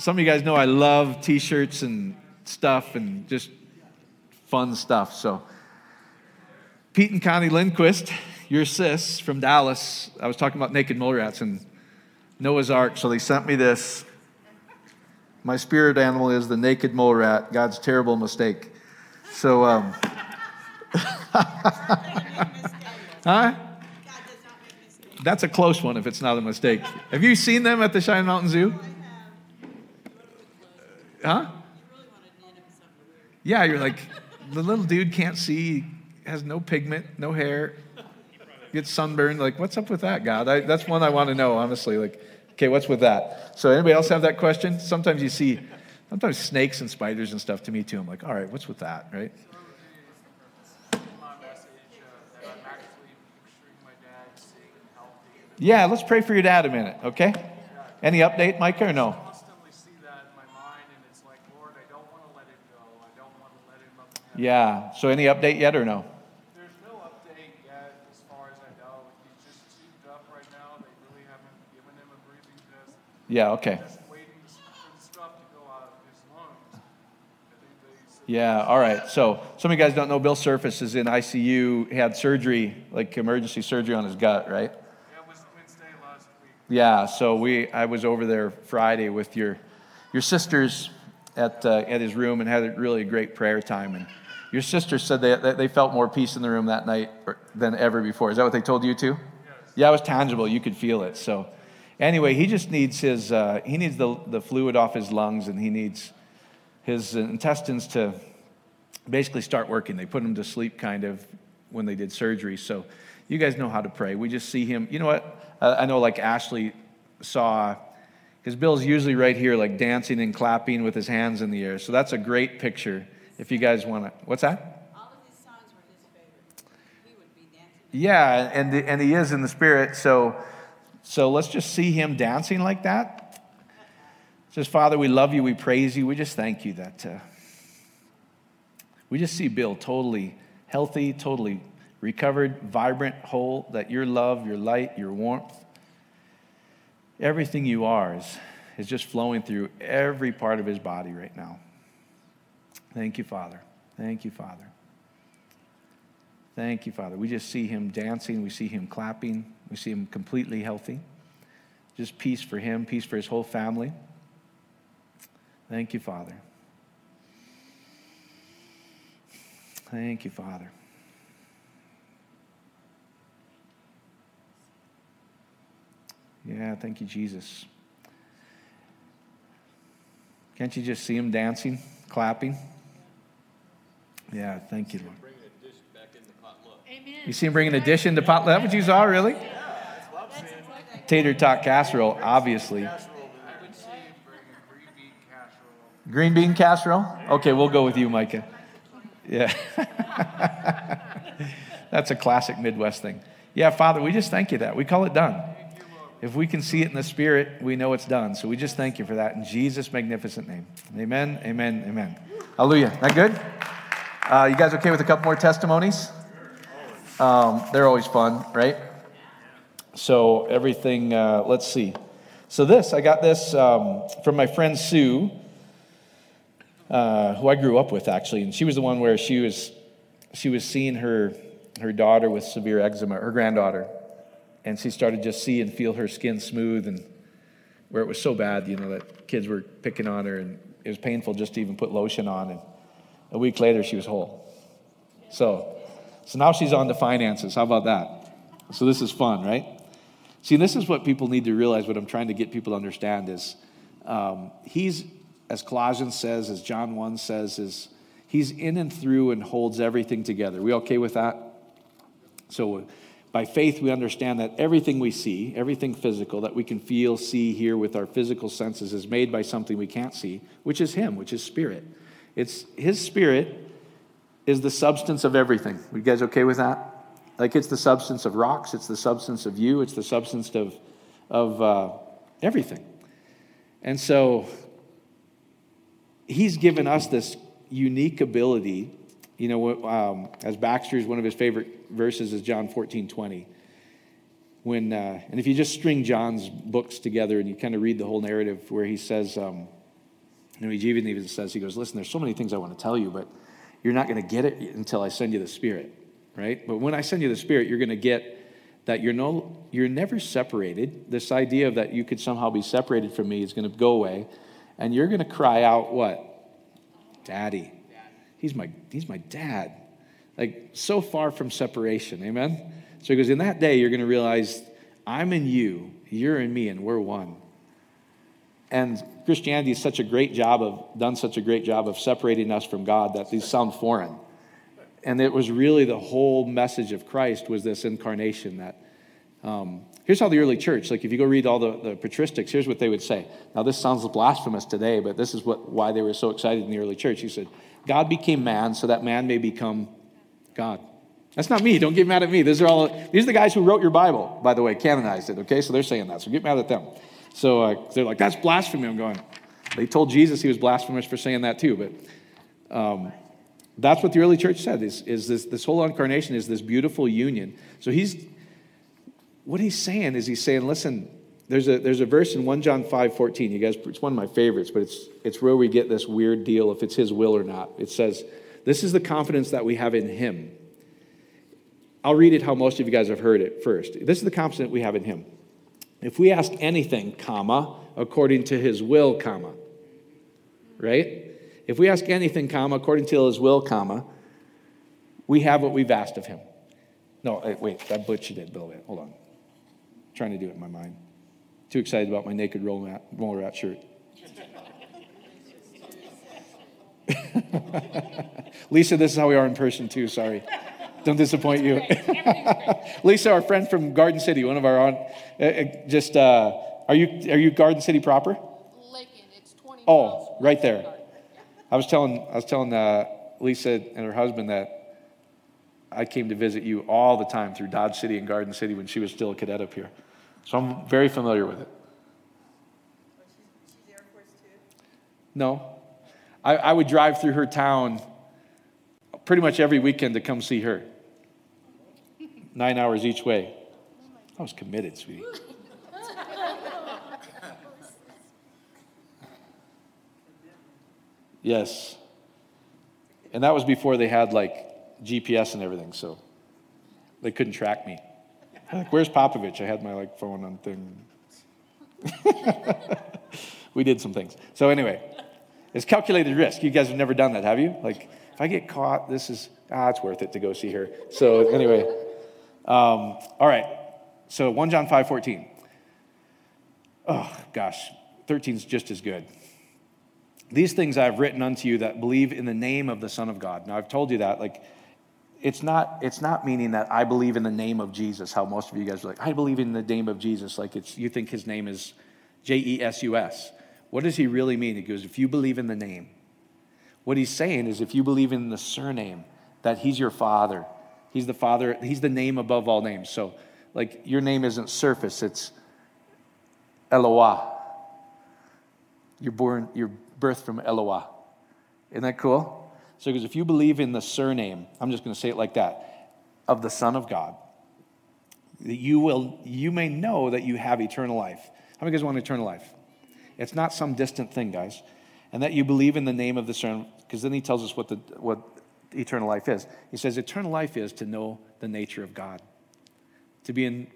some of you guys know I love t shirts and stuff and just fun stuff. So, Pete and Connie Lindquist, your sis from Dallas, I was talking about naked mole rats and Noah's Ark, so they sent me this. My spirit animal is the naked mole rat, God's terrible mistake. So, um, huh? That's a close one if it's not a mistake. Have you seen them at the Cheyenne Mountain Zoo? Huh? Yeah, you're like, the little dude can't see, has no pigment, no hair, gets sunburned. Like, what's up with that, God? I, that's one I want to know, honestly. Like, okay, what's with that? So, anybody else have that question? Sometimes you see, sometimes snakes and spiders and stuff to me too. I'm like, all right, what's with that, right? Yeah, let's pray for your dad a minute, okay? Any update, Micah, or no? Yeah. So any update yet or no? There's no update yet as far as I know. He's just tubed up right now. They really haven't given him a breathing test. Yeah, okay. Waiting for stuff to go out of his lungs. I think they Yeah, all right. So some of you guys don't know Bill Surface is in ICU. Had surgery, like emergency surgery on his gut, right? Yeah, it was Wednesday last week. Yeah, so we I was over there Friday with your your sisters at uh, at his room and had a really great prayer time and your sister said they, that they felt more peace in the room that night than ever before. Is that what they told you too? Yes. Yeah, it was tangible. You could feel it. So, anyway, he just needs his uh, he needs the the fluid off his lungs, and he needs his intestines to basically start working. They put him to sleep kind of when they did surgery. So, you guys know how to pray. We just see him. You know what? Uh, I know, like Ashley saw. Because Bill's usually right here, like dancing and clapping with his hands in the air. So that's a great picture if you guys want to. What's that? All of his songs were his favorite. He would be dancing. Yeah, and, and he is in the spirit. So, so let's just see him dancing like that. Says, Father, we love you, we praise you, we just thank you that uh, we just see Bill totally healthy, totally recovered, vibrant, whole, that your love, your light, your warmth, everything you are is, is just flowing through every part of his body right now. Thank you, Father. Thank you, Father. Thank you, Father. We just see him dancing. We see him clapping. We see him completely healthy. Just peace for him, peace for his whole family. Thank you, Father. Thank you, Father. Yeah, thank you, Jesus. Can't you just see him dancing, clapping? Yeah, thank you, Lord. Amen. You see him bringing a dish into pot. That what you saw, really? Tater tot casserole, obviously. I would see him green bean casserole. Green bean casserole? Okay, we'll go with you, Micah. Yeah. That's a classic Midwest thing. Yeah, Father, we just thank you that. We call it done. If we can see it in the Spirit, we know it's done. So we just thank you for that in Jesus' magnificent name. Amen, amen, amen. Hallelujah. That good? Uh, you guys okay with a couple more testimonies? Um, they're always fun, right? So everything, uh, let's see. So this, I got this um, from my friend Sue, uh, who I grew up with actually, and she was the one where she was, she was seeing her, her daughter with severe eczema, her granddaughter, and she started just see and feel her skin smooth and where it was so bad, you know, that kids were picking on her and it was painful just to even put lotion on. And a week later, she was whole. So, so now she's on to finances. How about that? So this is fun, right? See, this is what people need to realize. What I'm trying to get people to understand is, um, he's as Colossians says, as John one says, is he's in and through and holds everything together. We okay with that? So, by faith, we understand that everything we see, everything physical that we can feel, see, hear with our physical senses, is made by something we can't see, which is Him, which is Spirit. It's His Spirit is the substance of everything. You guys okay with that? Like it's the substance of rocks, it's the substance of you, it's the substance of, of uh, everything. And so he's given us this unique ability. You know, um, as Baxter's one of his favorite verses is John 14, 20. When, uh, and if you just string John's books together and you kind of read the whole narrative where he says, um, And he even even says, he goes, listen, there's so many things I want to tell you, but you're not going to get it until I send you the Spirit, right? But when I send you the Spirit, you're going to get that you're no you're never separated. This idea of that you could somehow be separated from me is going to go away, and you're going to cry out, "What, Daddy? He's my he's my dad." Like so far from separation, amen. So he goes, in that day, you're going to realize I'm in you, you're in me, and we're one. And Christianity has such a great job of done such a great job of separating us from God that these sound foreign. And it was really the whole message of Christ was this incarnation that um, here's how the early church, like if you go read all the, the patristics, here's what they would say. Now this sounds blasphemous today, but this is what why they were so excited in the early church. He said, God became man so that man may become God. That's not me. Don't get mad at me. These are all these are the guys who wrote your Bible, by the way, canonized it. Okay, so they're saying that. So get mad at them. So uh, they're like, that's blasphemy. I'm going. They told Jesus he was blasphemous for saying that too, but um, that's what the early church said. Is, is this this whole incarnation is this beautiful union. So he's what he's saying is he's saying, listen. There's a, there's a verse in 1 John 5 14. You guys, it's one of my favorites, but it's, it's where we get this weird deal if it's his will or not. It says, This is the confidence that we have in him I'll read it how most of you guys have heard it first. This is the confidence we have in him. If we ask anything, comma, according to his will, comma, right? If we ask anything, comma, according to his will, comma, we have what we've asked of him. No, wait, that butchered it bit. Hold on. I'm trying to do it in my mind. Too excited about my naked roll rat, roll rat shirt. Lisa, this is how we are in person too, sorry. Don't disappoint you. Lisa, our friend from Garden City, one of our own, uh, uh, just, uh, are you are you Garden City proper? Lincoln, it's 20 Oh, right there. I was telling I was telling uh, Lisa and her husband that I came to visit you all the time through Dodge City and Garden City when she was still a cadet up here, so I'm very familiar with it. She's Air No, I, I would drive through her town pretty much every weekend to come see her. Nine hours each way. I was committed, sweetie. Yes. And that was before they had like GPS and everything, so they couldn't track me. Like, where's Popovich? I had my like phone on thing. we did some things. So anyway, it's calculated risk. You guys have never done that, have you? Like, if I get caught, this is ah, it's worth it to go see her. So anyway, um, all right. So 1 John 5 14. Oh, gosh, 13 is just as good. These things I have written unto you that believe in the name of the Son of God. Now, I've told you that, like, it's not, it's not meaning that I believe in the name of Jesus, how most of you guys are like, I believe in the name of Jesus. Like, it's, you think his name is J E S U S. What does he really mean? He goes, if you believe in the name. What he's saying is, if you believe in the surname, that he's your father, He's the Father, He's the name above all names. So, like, your name isn't surface, it's Eloah. You're born, you're birthed from Eloah. Isn't that cool? So, because if you believe in the surname, I'm just going to say it like that, of the Son of God, that you will, you may know that you have eternal life. How many guys want eternal life? It's not some distant thing, guys. And that you believe in the name of the Son, because then he tells us what the what eternal life is. He says, Eternal life is to know the nature of God, to be in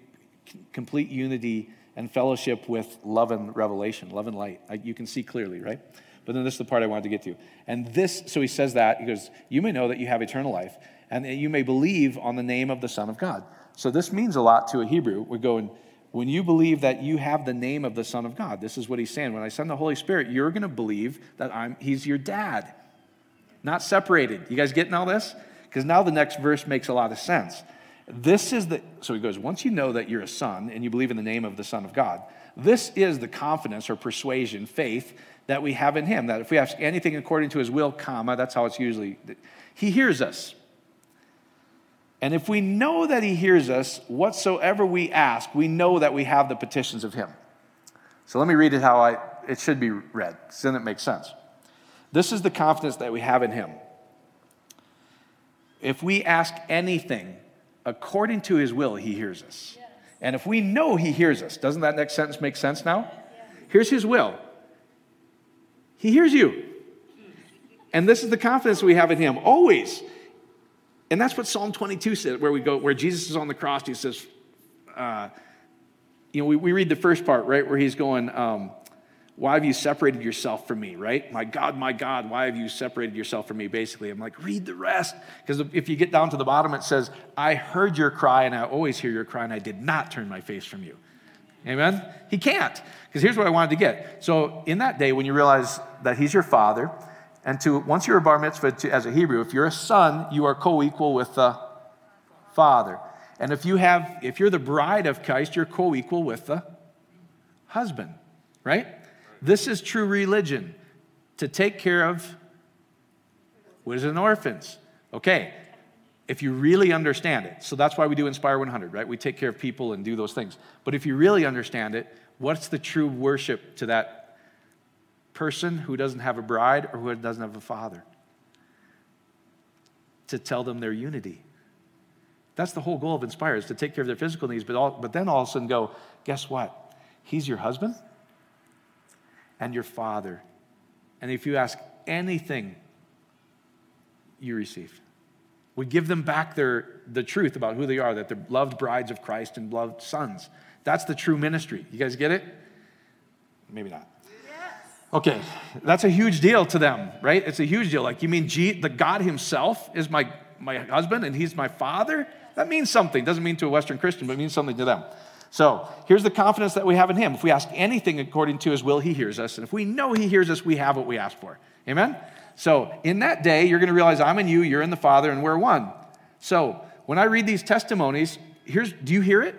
complete unity and fellowship with love and revelation, love and light. You can see clearly, right? But then this is the part I wanted to get to. And this, so he says that, he goes, You may know that you have eternal life, and you may believe on the name of the Son of God. So this means a lot to a Hebrew. We're going, when you believe that you have the name of the Son of God, this is what he's saying. When I send the Holy Spirit, you're going to believe that I'm, he's your dad not separated. You guys getting all this? Because now the next verse makes a lot of sense. This is the, so he goes, once you know that you're a son and you believe in the name of the Son of God, this is the confidence or persuasion, faith that we have in him. That if we ask anything according to his will, comma, that's how it's usually, he hears us. And if we know that he hears us, whatsoever we ask, we know that we have the petitions of him. So let me read it how I, it should be read, because then it makes sense. This is the confidence that we have in Him. If we ask anything according to His will, He hears us. Yes. And if we know He hears us, doesn't that next sentence make sense now? Here's His will He hears you. And this is the confidence we have in Him always. And that's what Psalm 22 says, where we go, where Jesus is on the cross. He says, uh, you know, we, we read the first part, right, where he's going, um, Why have you separated yourself from me, right? My God, my God, why have you separated yourself from me, basically? I'm like, read the rest. Because if you get down to the bottom, it says, I heard your cry, and I always hear your cry, and I did not turn my face from you. Amen? He can't. Because here's what I wanted to get. So, in that day, when you realize that he's your father, and to once you're a bar mitzvah to, as a Hebrew, if you're a son, you are co-equal with the father. And if you have, if you're the bride of Christ, you're co-equal with the husband, right? This is true religion. To take care of widows and orphans. Okay, if you really understand it. So that's why we do Inspire 100, right? We take care of people and do those things. But if you really understand it, what's the true worship to that person who doesn't have a bride or who doesn't have a father? To tell them their unity. That's the whole goal of Inspire is to take care of their physical needs, but, all, but then all of a sudden go, guess what? He's your husband and your father. And if you ask anything, you receive. We give them back their, the truth about who they are, that they're loved brides of Christ and loved sons. That's the true ministry. You guys get it? Maybe not. Okay, that's a huge deal to them, right? It's a huge deal. Like, you mean G, the God Himself is my, my husband and He's my father? That means something. Doesn't mean to a Western Christian, but it means something to them. So here's the confidence that we have in Him. If we ask anything according to His will, He hears us. And if we know He hears us, we have what we ask for. Amen? So in that day, you're going to realize I'm in you, you're in the Father, and we're one. So when I read these testimonies, here's do you hear it?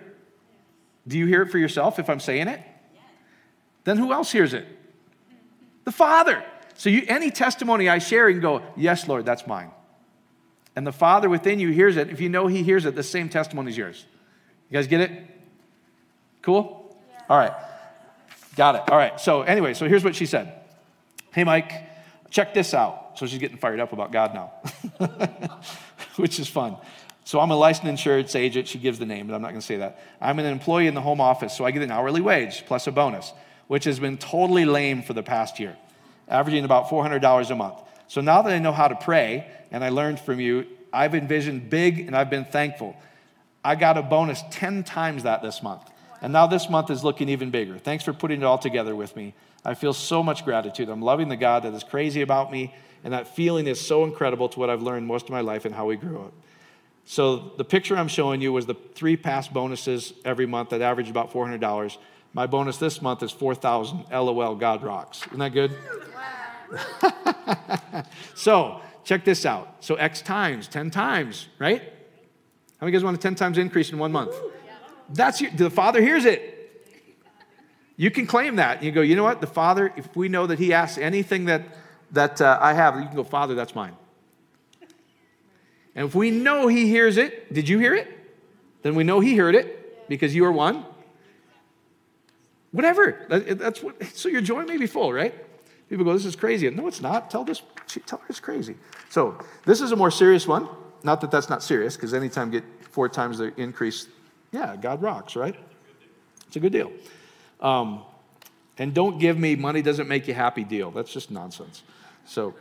Do you hear it for yourself if I'm saying it? Then who else hears it? The Father. So you, any testimony I share, you can go, Yes, Lord, that's mine. And the Father within you hears it. If you know He hears it, the same testimony is yours. You guys get it? Cool? Yeah. All right. Got it. All right. So, anyway, so here's what she said Hey, Mike, check this out. So she's getting fired up about God now, which is fun. So I'm a licensed insurance agent. She gives the name, but I'm not going to say that. I'm an employee in the home office, so I get an hourly wage plus a bonus, which has been totally lame for the past year, averaging about $400 a month. So now that I know how to pray and I learned from you, I've envisioned big and I've been thankful. I got a bonus 10 times that this month. And now this month is looking even bigger. Thanks for putting it all together with me. I feel so much gratitude. I'm loving the God that is crazy about me, and that feeling is so incredible to what I've learned most of my life and how we grew up. So the picture I'm showing you was the three past bonuses every month that averaged about $400. My bonus this month is 4,000. LOL, God rocks. Isn't that good? so check this out. So X times, 10 times, right? How many guys want a 10 times increase in one month? That's your, the Father hears it. You can claim that. You go, you know what? The Father, if we know that He asks anything that, that uh, I have, you can go, Father, that's mine. And if we know He hears it, did you hear it? Then we know He heard it because you are one. Whatever. That's what, so your joy may be full, right? People go, this is crazy. No, it's not. Tell this, tell her it's crazy. So this is a more serious one. Not that that's not serious, because anytime get four times the increase, yeah, God rocks, right? It's a good deal. Um, and don't give me money doesn't make you happy deal. That's just nonsense. So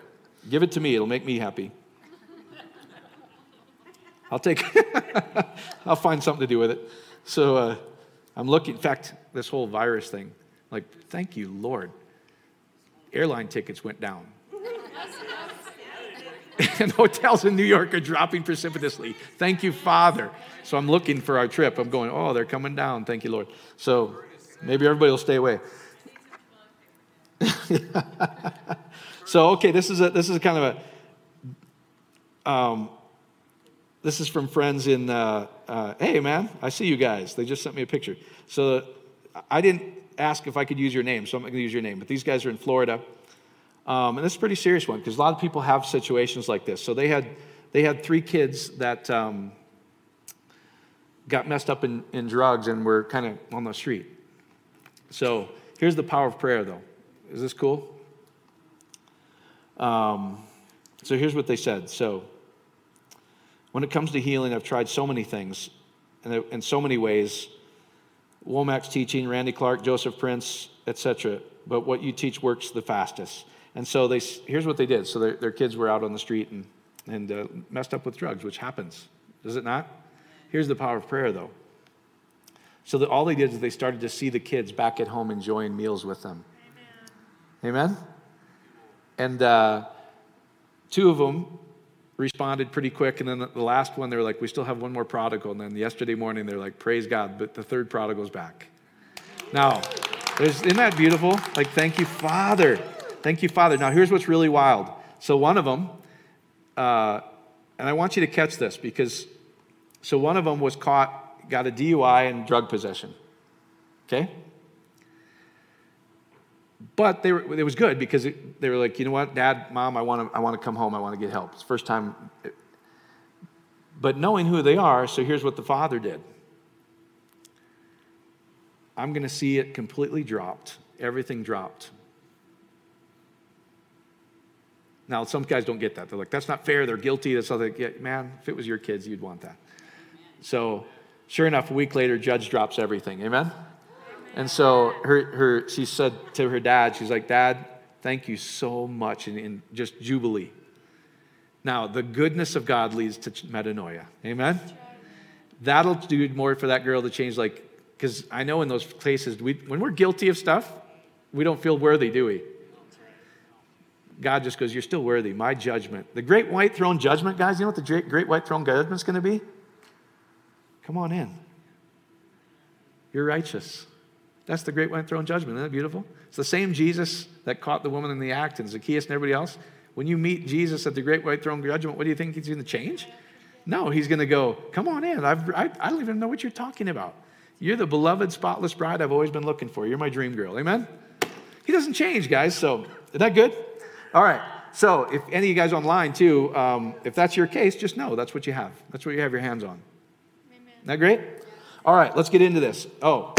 give it to me, it'll make me happy. I'll take, I'll find something to do with it. So uh, I'm looking, in fact, this whole virus thing, like, thank you, Lord. Airline tickets went down. and hotels in New York are dropping precipitously. Thank you, Father. So I'm looking for our trip. I'm going, oh, they're coming down. Thank you, Lord. So maybe everybody will stay away. so okay, this is a this is kind of a um, this is from friends in uh, uh, hey man, I see you guys. They just sent me a picture. So I didn't ask if I could use your name, so I'm not going to use your name. But these guys are in Florida. Um, and this is a pretty serious one because a lot of people have situations like this. So they had, they had three kids that um, got messed up in, in drugs and were kind of on the street. So here's the power of prayer, though. Is this cool? Um, so here's what they said. So when it comes to healing, I've tried so many things and in so many ways. Wommack's teaching, Randy Clark, Joseph Prince, etc. But what you teach works the fastest. And so they, here's what they did. So their, their kids were out on the street and, and uh, messed up with drugs, which happens, does it not? Here's the power of prayer, though. So that all they did is they started to see the kids back at home enjoying meals with them. Amen? Amen? And uh, two of them responded pretty quick. And then the last one, they were like, we still have one more prodigal. And then yesterday morning, they're like, praise God, but the third prodigal's back. Now, isn't that beautiful? Like, thank you, Father. Thank you, Father. Now, here's what's really wild. So, one of them, uh, and I want you to catch this because, so one of them was caught, got a DUI and drug possession. Okay? But they were, it was good because it, they were like, you know what, Dad, Mom, I want to, I want to come home. I want to get help. It's the first time. But knowing who they are, so here's what the father did. I'm going to see it completely dropped. Everything dropped. Now, some guys don't get that. They're like, that's not fair. They're guilty. That's all they get. Man, if it was your kids, you'd want that. So, sure enough, a week later, judge drops everything. Amen? And so her, her, she said to her dad, she's like, Dad, thank you so much, and, and just jubilee. Now, the goodness of God leads to metanoia. Amen? That'll do more for that girl to change, like, because I know in those places, we, when we're guilty of stuff, we don't feel worthy, do we? God just goes, You're still worthy. My judgment. The great white throne judgment, guys, you know what the great, great white throne judgment's going to be? Come on in. You're righteous. That's the great white throne judgment. Isn't that beautiful? It's the same Jesus that caught the woman in the act and Zacchaeus and everybody else. When you meet Jesus at the great white throne judgment, what do you think he's going to change? No, he's going to go, Come on in. I've, I, I don't even know what you're talking about. You're the beloved, spotless bride I've always been looking for. You're my dream girl. Amen? He doesn't change, guys. So, is that good? All right. So, if any of you guys online too, um, if that's your case, just know that's what you have. That's what you have your hands on. Amen. Isn't that great? All right, let's get into this. Oh,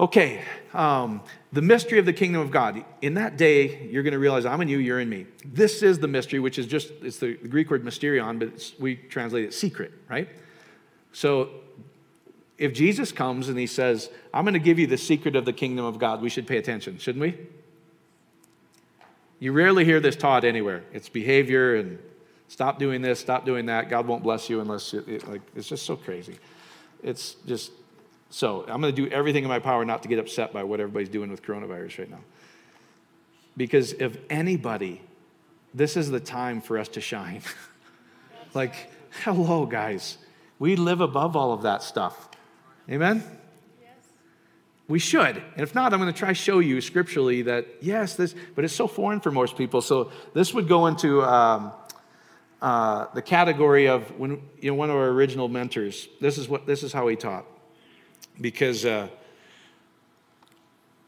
okay. Um, the mystery of the kingdom of God. In that day, you're going to realize I'm in you, you're in me. This is the mystery, which is just, it's the Greek word mysterion, but we translate it secret, right? So if Jesus comes and he says, I'm going to give you the secret of the kingdom of God, we should pay attention, shouldn't we? You rarely hear this taught anywhere. It's behavior and stop doing this, stop doing that. God won't bless you unless you, it, like, it's just so crazy. It's just so. I'm going to do everything in my power not to get upset by what everybody's doing with coronavirus right now. Because if anybody, this is the time for us to shine. like, hello, guys. We live above all of that stuff. Amen? Yes. We should. And if not, I'm going to try show you scripturally that, yes, this, but it's so foreign for most people. So this would go into um, uh, the category of when, you know, one of our original mentors, this is, what, this is how he taught. Because uh,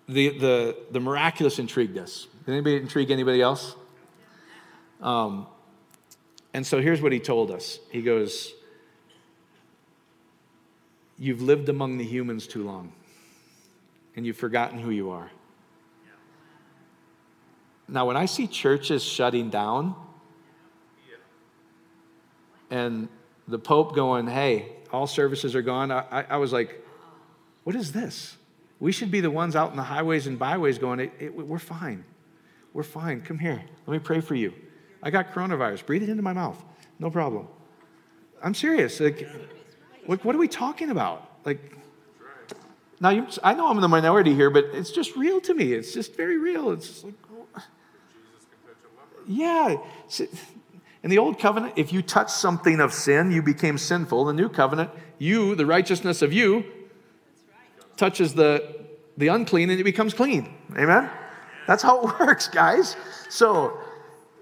the, the, the miraculous intrigued us. Did anybody intrigue anybody else? Um, and so here's what he told us. He goes, You've lived among the humans too long, and you've forgotten who you are. Now, when I see churches shutting down and the Pope going, hey, all services are gone, I, I was like, what is this? We should be the ones out in the highways and byways going, it, it, we're fine. We're fine. Come here. Let me pray for you. I got coronavirus. Breathe it into my mouth. No problem. I'm serious. Like, what, what are we talking about? Like, now you, I know I'm in the minority here, but it's just real to me. It's just very real. It's just like, oh, uh, yeah. In the old covenant, if you touch something of sin, you became sinful. The new covenant, you, the righteousness of you, touches the, the unclean and it becomes clean. Amen? That's how it works, guys. So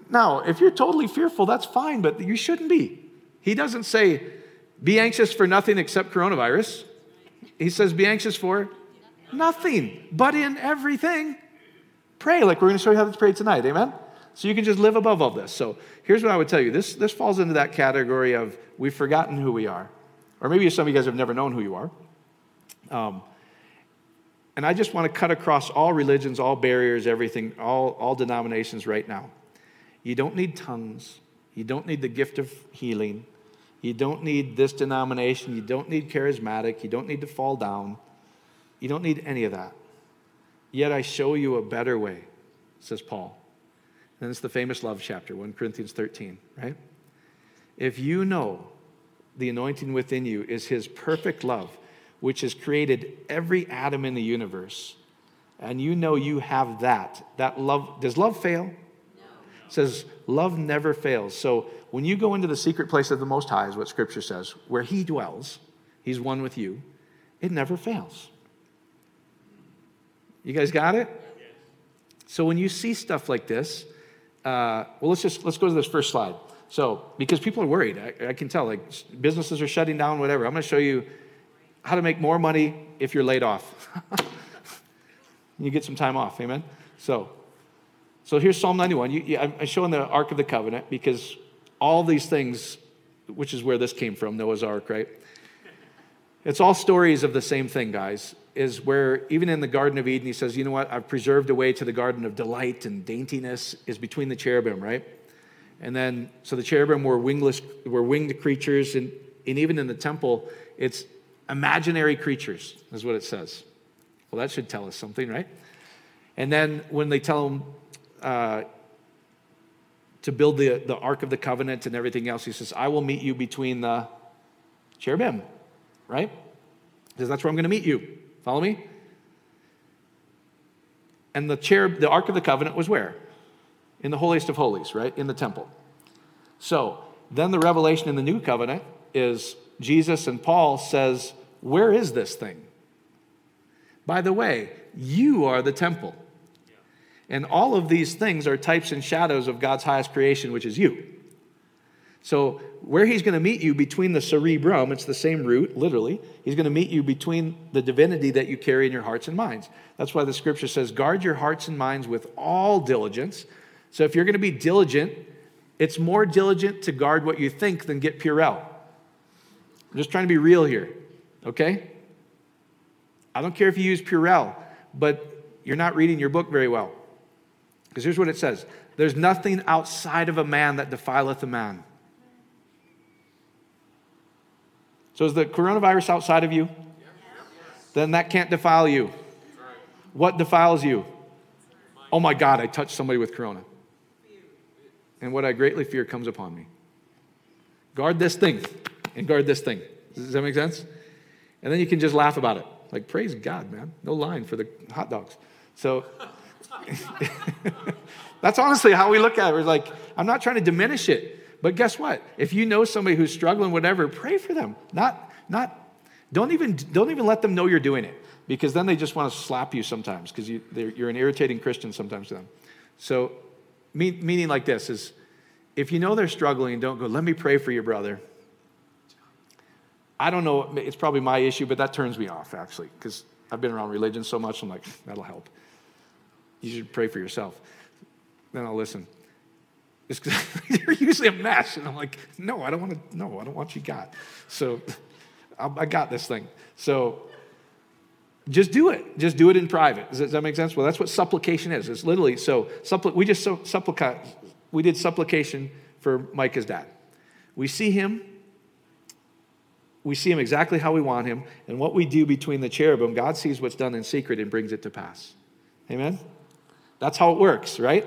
now, if you're totally fearful, that's fine, but you shouldn't be. He doesn't say, be anxious for nothing except coronavirus. He says, Be anxious for nothing, but in everything, pray. Like we're going to show you how to pray tonight. Amen? So you can just live above all this. So here's what I would tell you this, this falls into that category of we've forgotten who we are. Or maybe some of you guys have never known who you are. Um, and I just want to cut across all religions, all barriers, everything, all, all denominations right now. You don't need tongues. You don't need the gift of healing. You don't need this denomination. You don't need charismatic. You don't need to fall down. You don't need any of that. Yet I show you a better way. says Paul. And it's the famous love chapter, 1 Corinthians 13, right? If you know the anointing within you is his perfect love, which has created every atom in the universe, and you know you have that, that love, does love fail? No. It says love never fails. So when you go into the secret place of the Most High, is what Scripture says, where he dwells, he's one with you, it never fails. You guys got it? Yes. So when you see stuff like this, uh, well, let's just let's go to this first slide. So because people are worried, I, I can tell. Like businesses are shutting down, whatever. I'm going to show you how to make more money if you're laid off. you get some time off. Amen. So, so here's Psalm 91. You, you, I'm showing the Ark of the Covenant because all these things, which is where this came from, Noah's Ark, right? It's all stories of the same thing, guys is where, even in the Garden of Eden, he says, You know what? I've preserved a way to the garden of delight and daintiness, is between the cherubim, right? And then, so the cherubim were wingless, were winged creatures, and, and even in the temple, it's imaginary creatures, is what it says. Well, that should tell us something, right? And then when they tell him uh, to build the, the Ark of the Covenant and everything else, he says, I will meet you between the cherubim, right? Because that's where I'm going to meet you. Follow me? And the cherub, the Ark of the Covenant was where? In the holiest of holies, right? In the temple. So then the revelation in the new covenant is Jesus and Paul says, Where is this thing? By the way, you are the temple. And all of these things are types and shadows of God's highest creation, which is you. So, where he's going to meet you between the cerebrum, it's the same root, literally. He's going to meet you between the divinity that you carry in your hearts and minds. That's why the scripture says, guard your hearts and minds with all diligence. So, if you're going to be diligent, it's more diligent to guard what you think than get Purell. I'm just trying to be real here, okay? I don't care if you use Purell, but you're not reading your book very well. Because here's what it says There's nothing outside of a man that defileth a man. So is the coronavirus outside of you? Then that can't defile you. What defiles you? Oh my God, I touched somebody with corona. And what I greatly fear comes upon me. Guard this thing and guard this thing. Does that make sense? And then you can just laugh about it. Like, praise God, man. No line for the hot dogs. So that's honestly how we look at it. We're like, I'm not trying to diminish it. But guess what? If you know somebody who's struggling, whatever, pray for them. Not, not, don't even, don't even let them know you're doing it because then they just want to slap you sometimes because you, you're an irritating Christian sometimes to them. So, meaning like this is if you know they're struggling, don't go, let me pray for your brother. I don't know, it's probably my issue, but that turns me off actually because I've been around religion so much, I'm like, that'll help. You should pray for yourself. Then I'll listen. because you're usually a mess. And I'm like, no, I don't want to, no, I don't want you got. So I got this thing. So just do it. Just do it in private. Does that make sense? Well, that's what supplication is. It's literally, so we just so, supplica- we did supplication for Micah's dad. We see him, we see him exactly how we want him, and what we do between the cherubim, God sees what's done in secret and brings it to pass. Amen? That's how it works, right?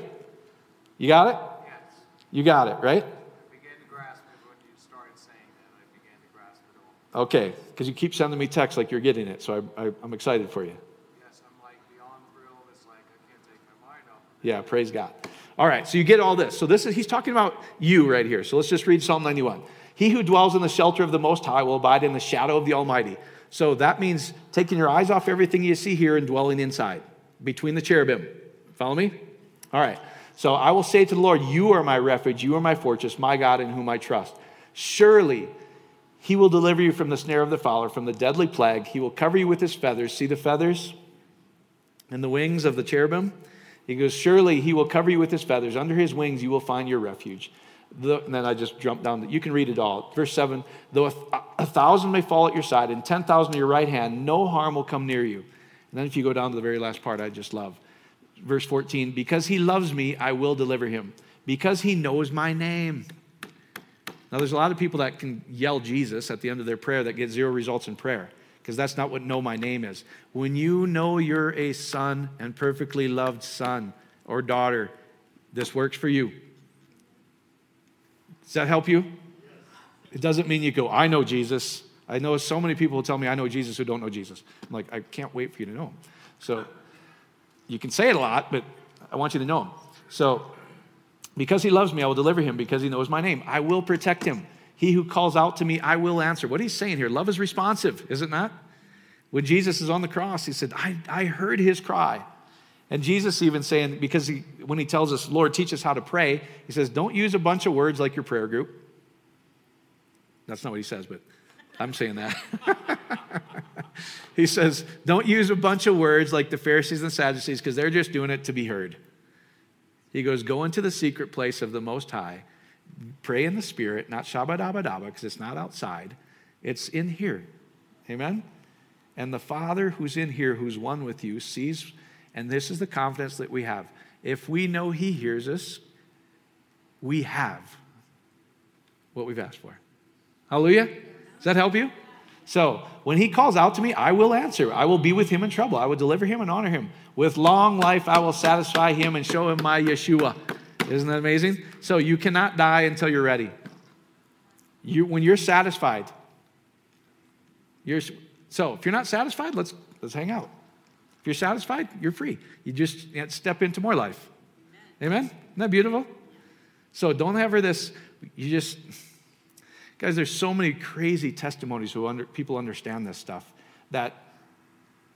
You got it? Yes. You got it, right? I began to grasp it when you started saying that. I began to grasp it all. Okay, because you keep sending me texts like you're getting it, so I, I, I'm excited for you. Yes, I'm like beyond thrilled. It's like I can't take my mind off. Yeah, praise God. All right, so you get all this. So this is he's talking about you right here. So let's just read Psalm 91. He who dwells in the shelter of the Most High will abide in the shadow of the Almighty. So that means taking your eyes off everything you see here and dwelling inside, between the cherubim. Follow me? All right. So I will say to the Lord, You are my refuge, you are my fortress, my God in whom I trust. Surely he will deliver you from the snare of the fowler, from the deadly plague. He will cover you with his feathers. See the feathers and the wings of the cherubim? He goes, Surely he will cover you with his feathers. Under his wings you will find your refuge. The, and then I just jump down. You can read it all. Verse 7 Though a, a thousand may fall at your side and 10,000 at your right hand, no harm will come near you. And then if you go down to the very last part, I just love verse 14, because he loves me, I will deliver him, because he knows my name. Now, there's a lot of people that can yell Jesus at the end of their prayer that get zero results in prayer because that's not what know my name is. When you know you're a son and perfectly loved son, or daughter, this works for you. Does that help you? It doesn't mean you go, I know Jesus. I know so many people tell me I know Jesus who don't know Jesus. I'm like, I can't wait for you to know him. So you can say it a lot, but I want you to know him. So because he loves me, I will deliver him because he knows my name. I will protect him. He who calls out to me, I will answer. What he's saying here, love is responsive, is it not? When Jesus is on the cross, he said, I, I heard his cry. And Jesus even saying, because he, when he tells us, Lord, teach us how to pray, he says, don't use a bunch of words like your prayer group. That's not what he says, but I'm saying that. he says, don't use a bunch of words like the Pharisees and Sadducees because they're just doing it to be heard. He goes, go into the secret place of the Most High, pray in the Spirit, not shabba dabba dabba, because it's not outside, it's in here. Amen? And the Father who's in here, who's one with you, sees, and this is the confidence that we have. If we know He hears us, we have what we've asked for. Hallelujah? Does that help you? So, when he calls out to me, I will answer. I will be with him in trouble. I will deliver him and honor him. With long life, I will satisfy him and show him my Yeshua. Isn't that amazing? So, you cannot die until you're ready. You, when you're satisfied, you're, so if you're not satisfied, let's, let's hang out. If you're satisfied, you're free. You just step into more life. Amen? Isn't that beautiful? So don't have her this, you just, guys, there's so many crazy testimonies who under, people understand this stuff that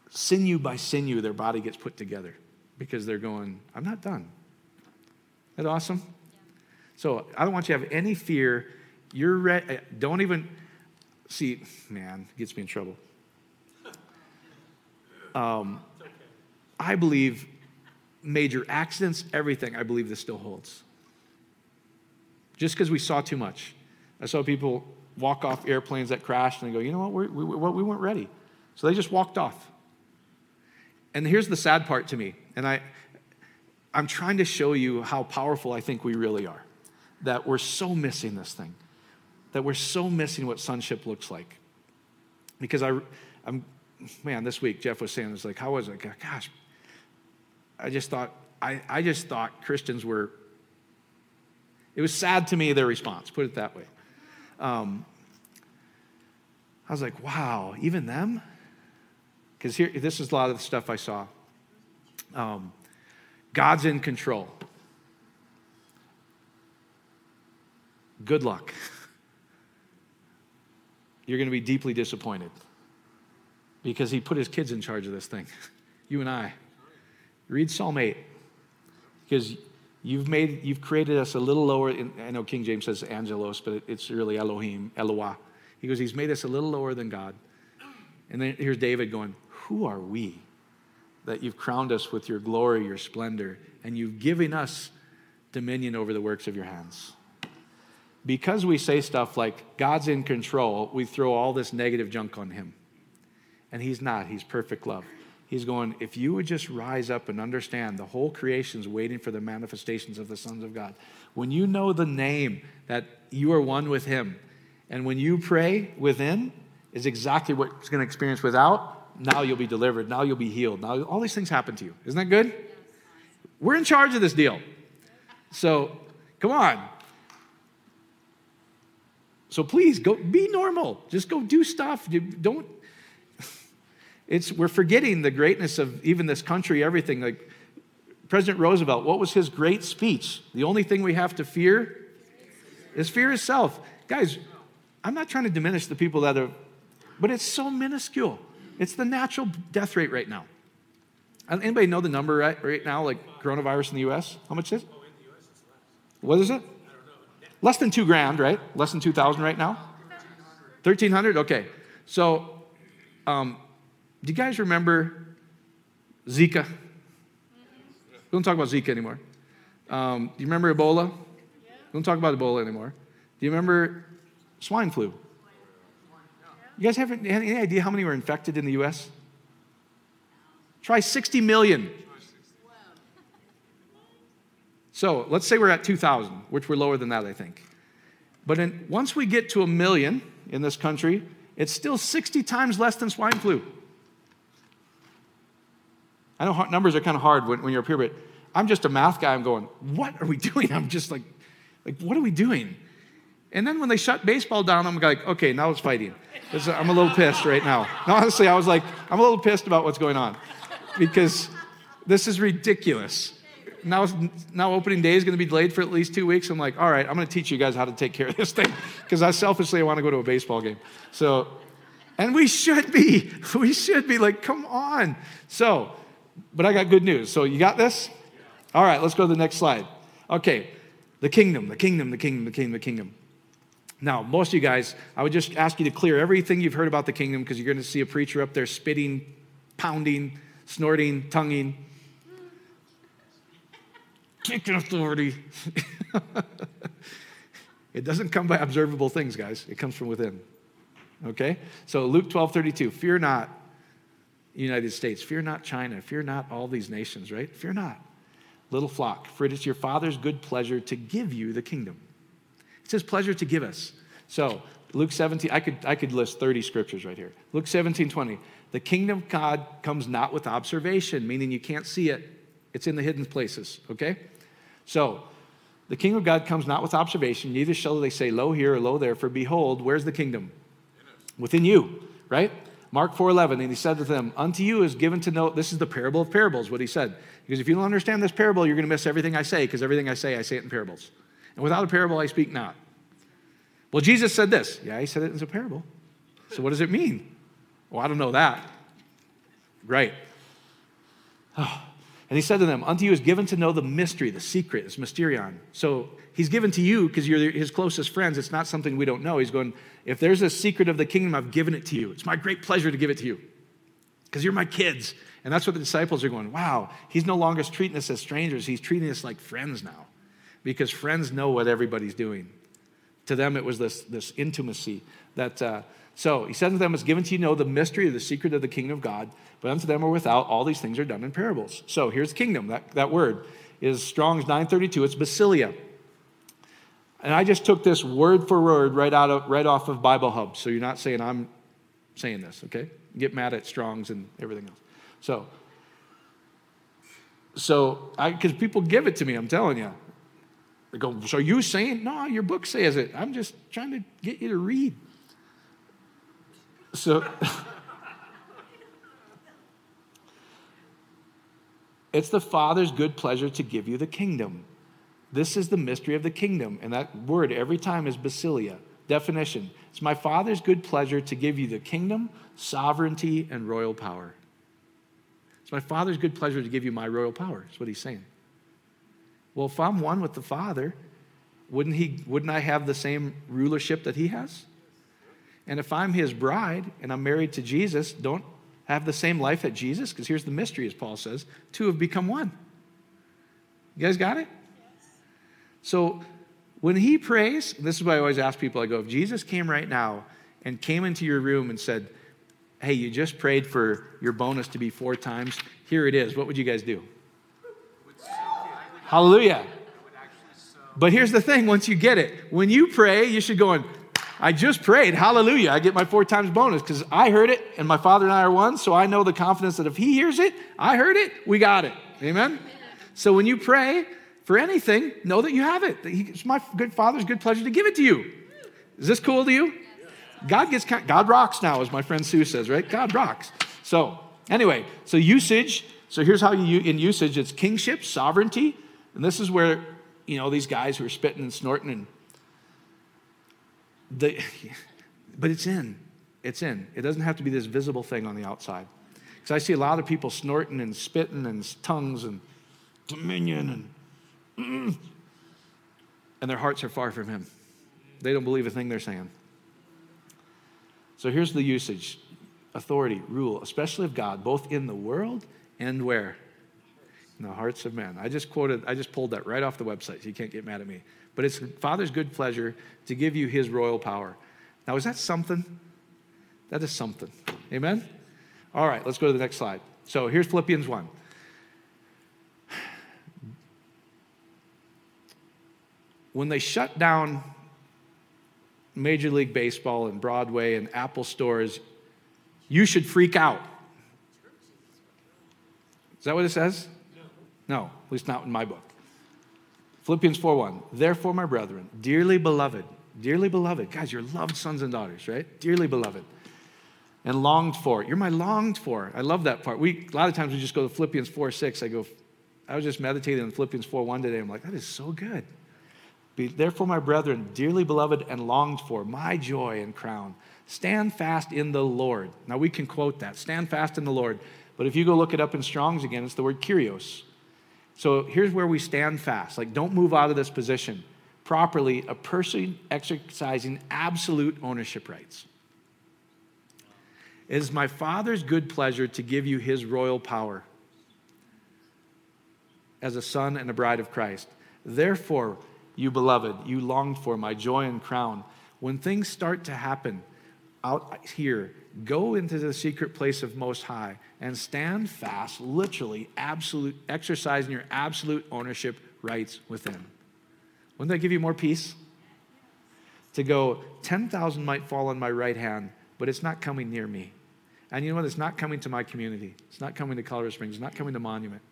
sinew by sinew, their body gets put together because they're going, I'm not done. Isn't that awesome? So I don't want you to have any fear. You're re- don't even see, man, gets me in trouble. Um, I believe major accidents, everything, I believe this still holds. Just because we saw too much. I saw people walk off airplanes that crashed and they go, you know what, We're, we, we weren't ready. So they just walked off. And here's the sad part to me, and I, I'm trying to show you how powerful I think we really are. That we're so missing this thing, that we're so missing what sonship looks like. Because I, I'm, man, this week Jeff was saying, it's like, how was it? Gosh, I just thought, I, I just thought Christians were, it was sad to me their response, put it that way. Um, I was like, wow, even them? Because here, this is a lot of the stuff I saw. Um, God's in control. Good luck. You're going to be deeply disappointed because he put his kids in charge of this thing. You and I. Read Psalm 8 because you've made you've created us a little lower in, i know king james says angelos but it's really elohim eloah. He goes he's made us a little lower than god. And then here's david going who are we that you've crowned us with your glory your splendor and you've given us dominion over the works of your hands? Because we say stuff like god's in control we throw all this negative junk on him. And he's not. He's perfect love He's going, if you would just rise up and understand the whole creation's waiting for the manifestations of the sons of God. When you know the name that you are one with Him, and when you pray within, is exactly what you're going to experience without. Now you'll be delivered. Now you'll be healed. Now all these things happen to you. Isn't that good? We're in charge of this deal. So come on. So please go be normal. Just go do stuff. Don't it's, we're forgetting the greatness of even this country, everything. Like President Roosevelt, what was his great speech? The only thing we have to fear is fear itself. Guys, I'm not trying to diminish the people that are, but it's so minuscule. It's the natural death rate right now. Anybody know the number right, right now, like coronavirus in the U.S.? How much is it? What is it? Less than two grand, right? Less than 2,000 right now? 1,300? Okay. So, um, do you guys remember Zika? We don't talk about Zika anymore. Um, do you remember Ebola? We don't talk about Ebola anymore. Do you remember swine flu? You guys have any idea how many were infected in the U.S.? Try 60 million. So let's say we're at 2,000, which we're lower than that, I think. But in, once we get to a million in this country, it's still 60 times less than swine flu. I know numbers are kind of hard when, when you're up here, but I'm just a math guy. I'm going, what are we doing? I'm just like, like, what are we doing? And then when they shut baseball down, I'm like, okay, now it's fighting. I'm a little pissed right now. No, honestly, I was like, I'm a little pissed about what's going on because this is ridiculous. Now, now opening day is going to be delayed for at least two weeks. I'm like, all right, I'm going to teach you guys how to take care of this thing because I selfishly want to go to a baseball game. So, and we should be, we should be like, come on. So, but I got good news. So you got this? All right, let's go to the next slide. Okay, the kingdom, the kingdom, the kingdom, the kingdom, the kingdom. Now, most of you guys, I would just ask you to clear everything you've heard about the kingdom because you're going to see a preacher up there spitting, pounding, snorting, tonguing, kicking authority. it doesn't come by observable things, guys. It comes from within. Okay? So Luke 12, 32, fear not, United States. Fear not China. Fear not all these nations, right? Fear not. Little flock, for it is your Father's good pleasure to give you the kingdom. It's his pleasure to give us. So, Luke 17, I could, I could list 30 scriptures right here. Luke 17, 20. The kingdom of God comes not with observation, meaning you can't see it, it's in the hidden places, okay? So, the kingdom of God comes not with observation, neither shall they say, Lo here or lo there, for behold, where's the kingdom? Within you, right? Mark 4:11, and he said to them, Unto you is given to know, this is the parable of parables, what he said. Because if you don't understand this parable, you're going to miss everything I say, because everything I say, I say it in parables. And without a parable, I speak not. Well, Jesus said this. Yeah, he said it as a parable. So what does it mean? Well, I don't know that. Right. Oh. And he said to them, Unto you is given to know the mystery, the secret, it's mysterion. So he's given to you because you're his closest friends. It's not something we don't know. He's going, If there's a secret of the kingdom, I've given it to you. It's my great pleasure to give it to you because you're my kids. And that's what the disciples are going, Wow, he's no longer treating us as strangers. He's treating us like friends now because friends know what everybody's doing. To them, it was this, this intimacy that. Uh, so he said to them, It's given to you know the mystery of the secret of the kingdom of God, but unto them are without, all these things are done in parables. So here's kingdom. That, that word is Strong's 932. It's basileia. And I just took this word for word right out of right off of Bible Hub. So you're not saying I'm saying this, okay? Get mad at Strong's and everything else. So, so because people give it to me, I'm telling you. They go, so you saying? No, your book says it. I'm just trying to get you to read. So it's the Father's good pleasure to give you the kingdom. This is the mystery of the kingdom. And that word every time is basileia. Definition It's my Father's good pleasure to give you the kingdom, sovereignty, and royal power. It's my Father's good pleasure to give you my royal power, is what he's saying. Well, if I'm one with the Father, wouldn't, he, wouldn't I have the same rulership that he has? And if I'm his bride and I'm married to Jesus, don't have the same life that Jesus? Because here's the mystery, as Paul says two have become one. You guys got it? So when he prays, this is why I always ask people I go, if Jesus came right now and came into your room and said, Hey, you just prayed for your bonus to be four times, here it is, what would you guys do? Hallelujah. But here's the thing once you get it, when you pray, you should go and I just prayed, hallelujah, I get my four times bonus because I heard it and my father and I are one, so I know the confidence that if he hears it, I heard it, we got it. Amen? So when you pray for anything, know that you have it. It's my good father's good pleasure to give it to you. Is this cool to you? God gets God rocks now, as my friend Sue says, right? God rocks. So anyway, so usage. So here's how you in usage it's kingship, sovereignty, and this is where you know these guys who are spitting and snorting and the, but it's in. It's in. It doesn't have to be this visible thing on the outside. Because I see a lot of people snorting and spitting and tongues and dominion and mm, and their hearts are far from him. They don't believe a thing they're saying. So here's the usage authority, rule, especially of God, both in the world and where? In the hearts of men. I just quoted, I just pulled that right off the website, so you can't get mad at me. But it's Father's good pleasure to give you his royal power. Now, is that something? That is something. Amen? All right, let's go to the next slide. So here's Philippians 1. When they shut down Major League Baseball and Broadway and Apple stores, you should freak out. Is that what it says? No, at least not in my book. Philippians 4:1. Therefore, my brethren, dearly beloved, dearly beloved, guys, you're loved sons and daughters, right? Dearly beloved. And longed for. You're my longed for. I love that part. We a lot of times we just go to Philippians 4, 6. I go, I was just meditating on Philippians 4, 1 today. I'm like, that is so good. Be, therefore, my brethren, dearly beloved and longed for, my joy and crown. Stand fast in the Lord. Now we can quote that. Stand fast in the Lord. But if you go look it up in Strong's again, it's the word kyrios. So here's where we stand fast. Like, don't move out of this position. Properly, a person exercising absolute ownership rights. It is my Father's good pleasure to give you his royal power as a son and a bride of Christ. Therefore, you beloved, you longed for my joy and crown. When things start to happen out here, go into the secret place of Most High and stand fast, literally, absolute, exercising your absolute ownership rights within. Wouldn't that give you more peace? To go, 10,000 might fall on my right hand, but it's not coming near me. And you know what? It's not coming to my community. It's not coming to Colorado Springs. It's not coming to Monument.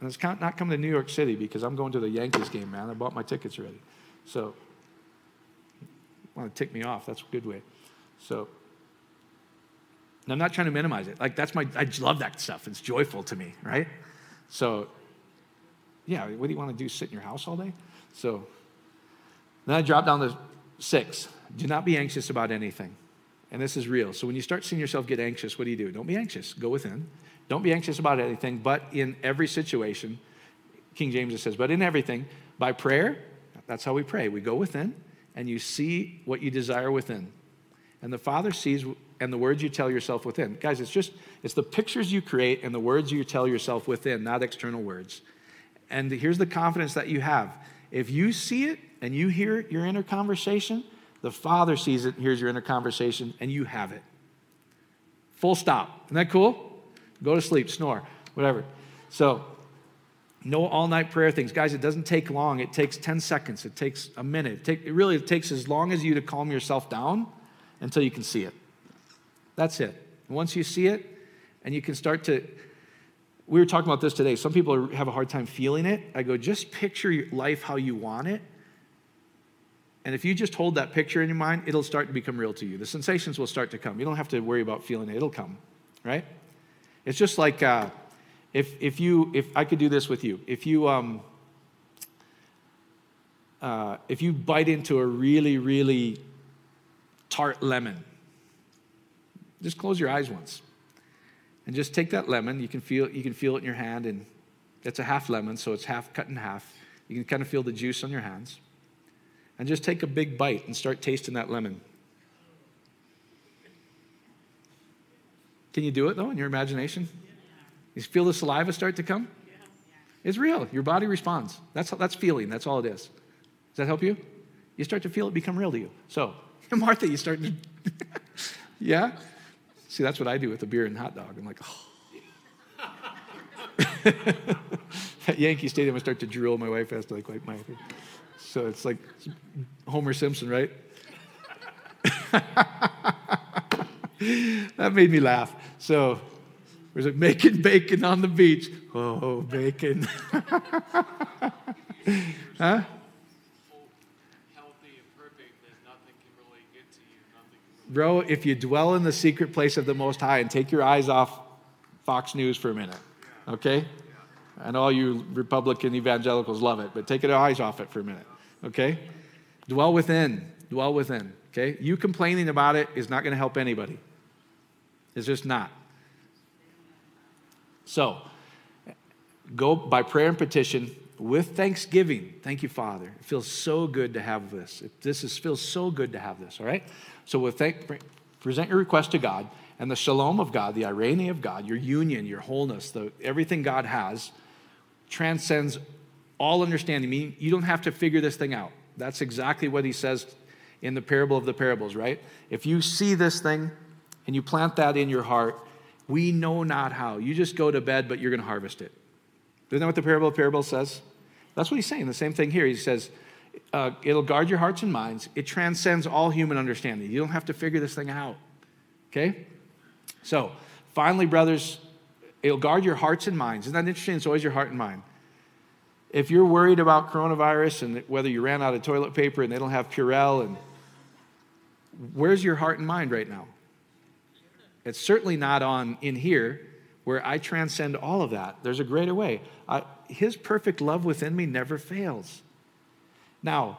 And it's not coming to New York City because I'm going to the Yankees game, man. I bought my tickets already. So, want to tick me off. That's a good way. So, I'm not trying to minimize it. Like, that's my, I love that stuff. It's joyful to me, right? So, yeah, what do you want to do? Sit in your house all day? So, then I drop down to six. Do not be anxious about anything. And this is real. So, when you start seeing yourself get anxious, what do you do? Don't be anxious. Go within. Don't be anxious about anything, but in every situation, King James says, but in everything, by prayer, that's how we pray. We go within, and you see what you desire within. And the Father sees and the words you tell yourself within. Guys, it's just, it's the pictures you create and the words you tell yourself within, not external words. And here's the confidence that you have. If you see it and you hear your inner conversation, the Father sees it hears your inner conversation, and you have it. Full stop. Isn't that cool? Go to sleep, snore, whatever. So, no all night prayer things. Guys, it doesn't take long. It takes 10 seconds, it takes a minute. It, take, it really it takes as long as you to calm yourself down until you can see it. That's it. Once you see it, and you can start to, we were talking about this today. Some people have a hard time feeling it. I go, just picture your life how you want it. And if you just hold that picture in your mind, it'll start to become real to you. The sensations will start to come. You don't have to worry about feeling it, it'll come, right? It's just like uh, if, if you, if I could do this with you, if you, um, uh, if you bite into a really, really tart lemon, just close your eyes once. And just take that lemon. You can feel, you can feel it in your hand, and it's a half lemon, so it's half cut in half. You can kind of feel the juice on your hands. And just take a big bite and start tasting that lemon. Can you do it though in your imagination? You feel the saliva start to come? It's real. Your body responds. That's, that's feeling. That's all it is. Does that help you? You start to feel it become real to you. So, Martha, you start to, yeah? See, that's what I do with a beer and hot dog. I'm like, oh. At Yankee Stadium, I start to drill. My wife has to like wipe my. So it's like Homer Simpson, right? that made me laugh. So, was it making bacon on the beach? Oh, bacon. huh? Healthy and perfect, then nothing can really get to you. Nothing can really Bro, if you dwell in the secret place of the Most High and take your eyes off Fox News for a minute, okay? And all you Republican evangelicals love it, but take your eyes off it for a minute, okay? Dwell within, dwell within, okay? You complaining about it is not going to help anybody. It's just not. So, go by prayer and petition with thanksgiving. Thank you, Father. It feels so good to have this. It, this is, feels so good to have this, all right? So, thank, present your request to God, and the shalom of God, the eirene of God, your union, your wholeness, the, everything God has, transcends all understanding. Meaning, you don't have to figure this thing out. That's exactly what he says in the parable of the parables, right? If you see this thing and you plant that in your heart, we know not how. You just go to bed, but you're going to harvest it. Isn't that what the parable of parables says? That's what he's saying. The same thing here. He says, uh, it'll guard your hearts and minds. It transcends all human understanding. You don't have to figure this thing out. Okay? So, finally, brothers It'll guard your hearts and minds. Isn't that interesting? It's always your heart and mind. If you're worried about coronavirus and whether you ran out of toilet paper and they don't have Purell, and where's your heart and mind right now? It's certainly not on in here where I transcend all of that. There's a greater way. I, his perfect love within me never fails. Now,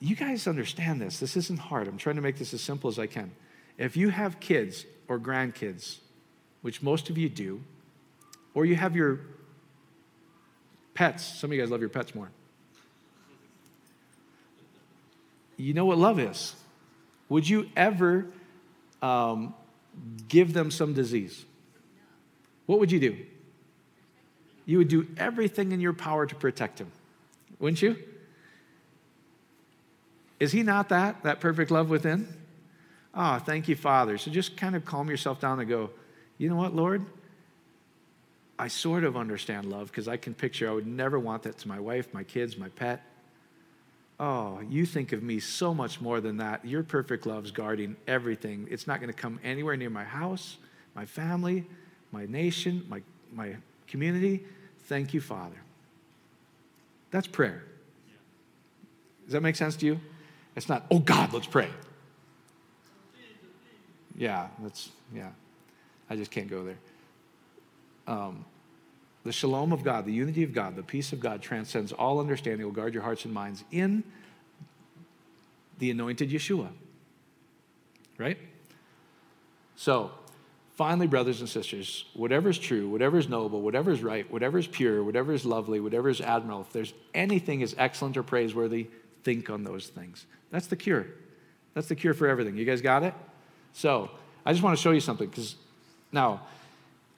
you guys understand this. This isn't hard. I'm trying to make this as simple as I can. If you have kids or grandkids, which most of you do, or you have your pets, some of you guys love your pets more. You know what love is. Would you ever um, give them some disease? What would you do? You would do everything in your power to protect them, wouldn't you? Is he not that, that perfect love within? Ah, oh, thank you, Father. So just kind of calm yourself down and go, you know what, Lord? I sort of understand love because I can picture I would never want that to my wife, my kids, my pet. Oh, you think of me so much more than that. Your perfect love's guarding everything. It's not going to come anywhere near my house, my family, my nation, my, my community. Thank you, Father. That's prayer. Does that make sense to you? It's not, oh God, let's pray. Yeah, that's, yeah. I just can't go there. Um, the shalom of God, the unity of God, the peace of God transcends all understanding, will guard your hearts and minds in the anointed Yeshua. Right? So, finally, brothers and sisters, whatever is true, whatever is noble, whatever is right, whatever is pure, whatever is lovely, whatever is admirable, if there's anything is excellent or praiseworthy, think on those things. That's the cure. That's the cure for everything. You guys got it? So, I just want to show you something because now,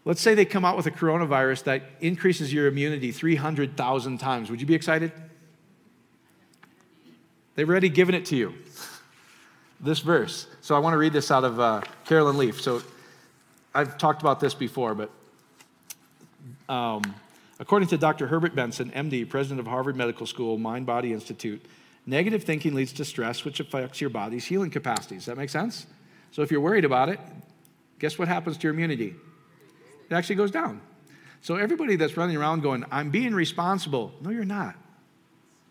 let's say they come out with a coronavirus that increases your immunity 300,000 times. Would you be excited? They've already given it to you. This verse. So I want to read this out of uh, Caroline Leaf. So I've talked about this before, but um, according to Dr. Herbert Benson, MD, president of Harvard Medical School Mind Body Institute, negative thinking leads to stress, which affects your body's healing capacities. Does that make sense? So if you're worried about it, guess what happens to your immunity? It actually goes down. So everybody that's running around going, I'm being responsible. No, you're not.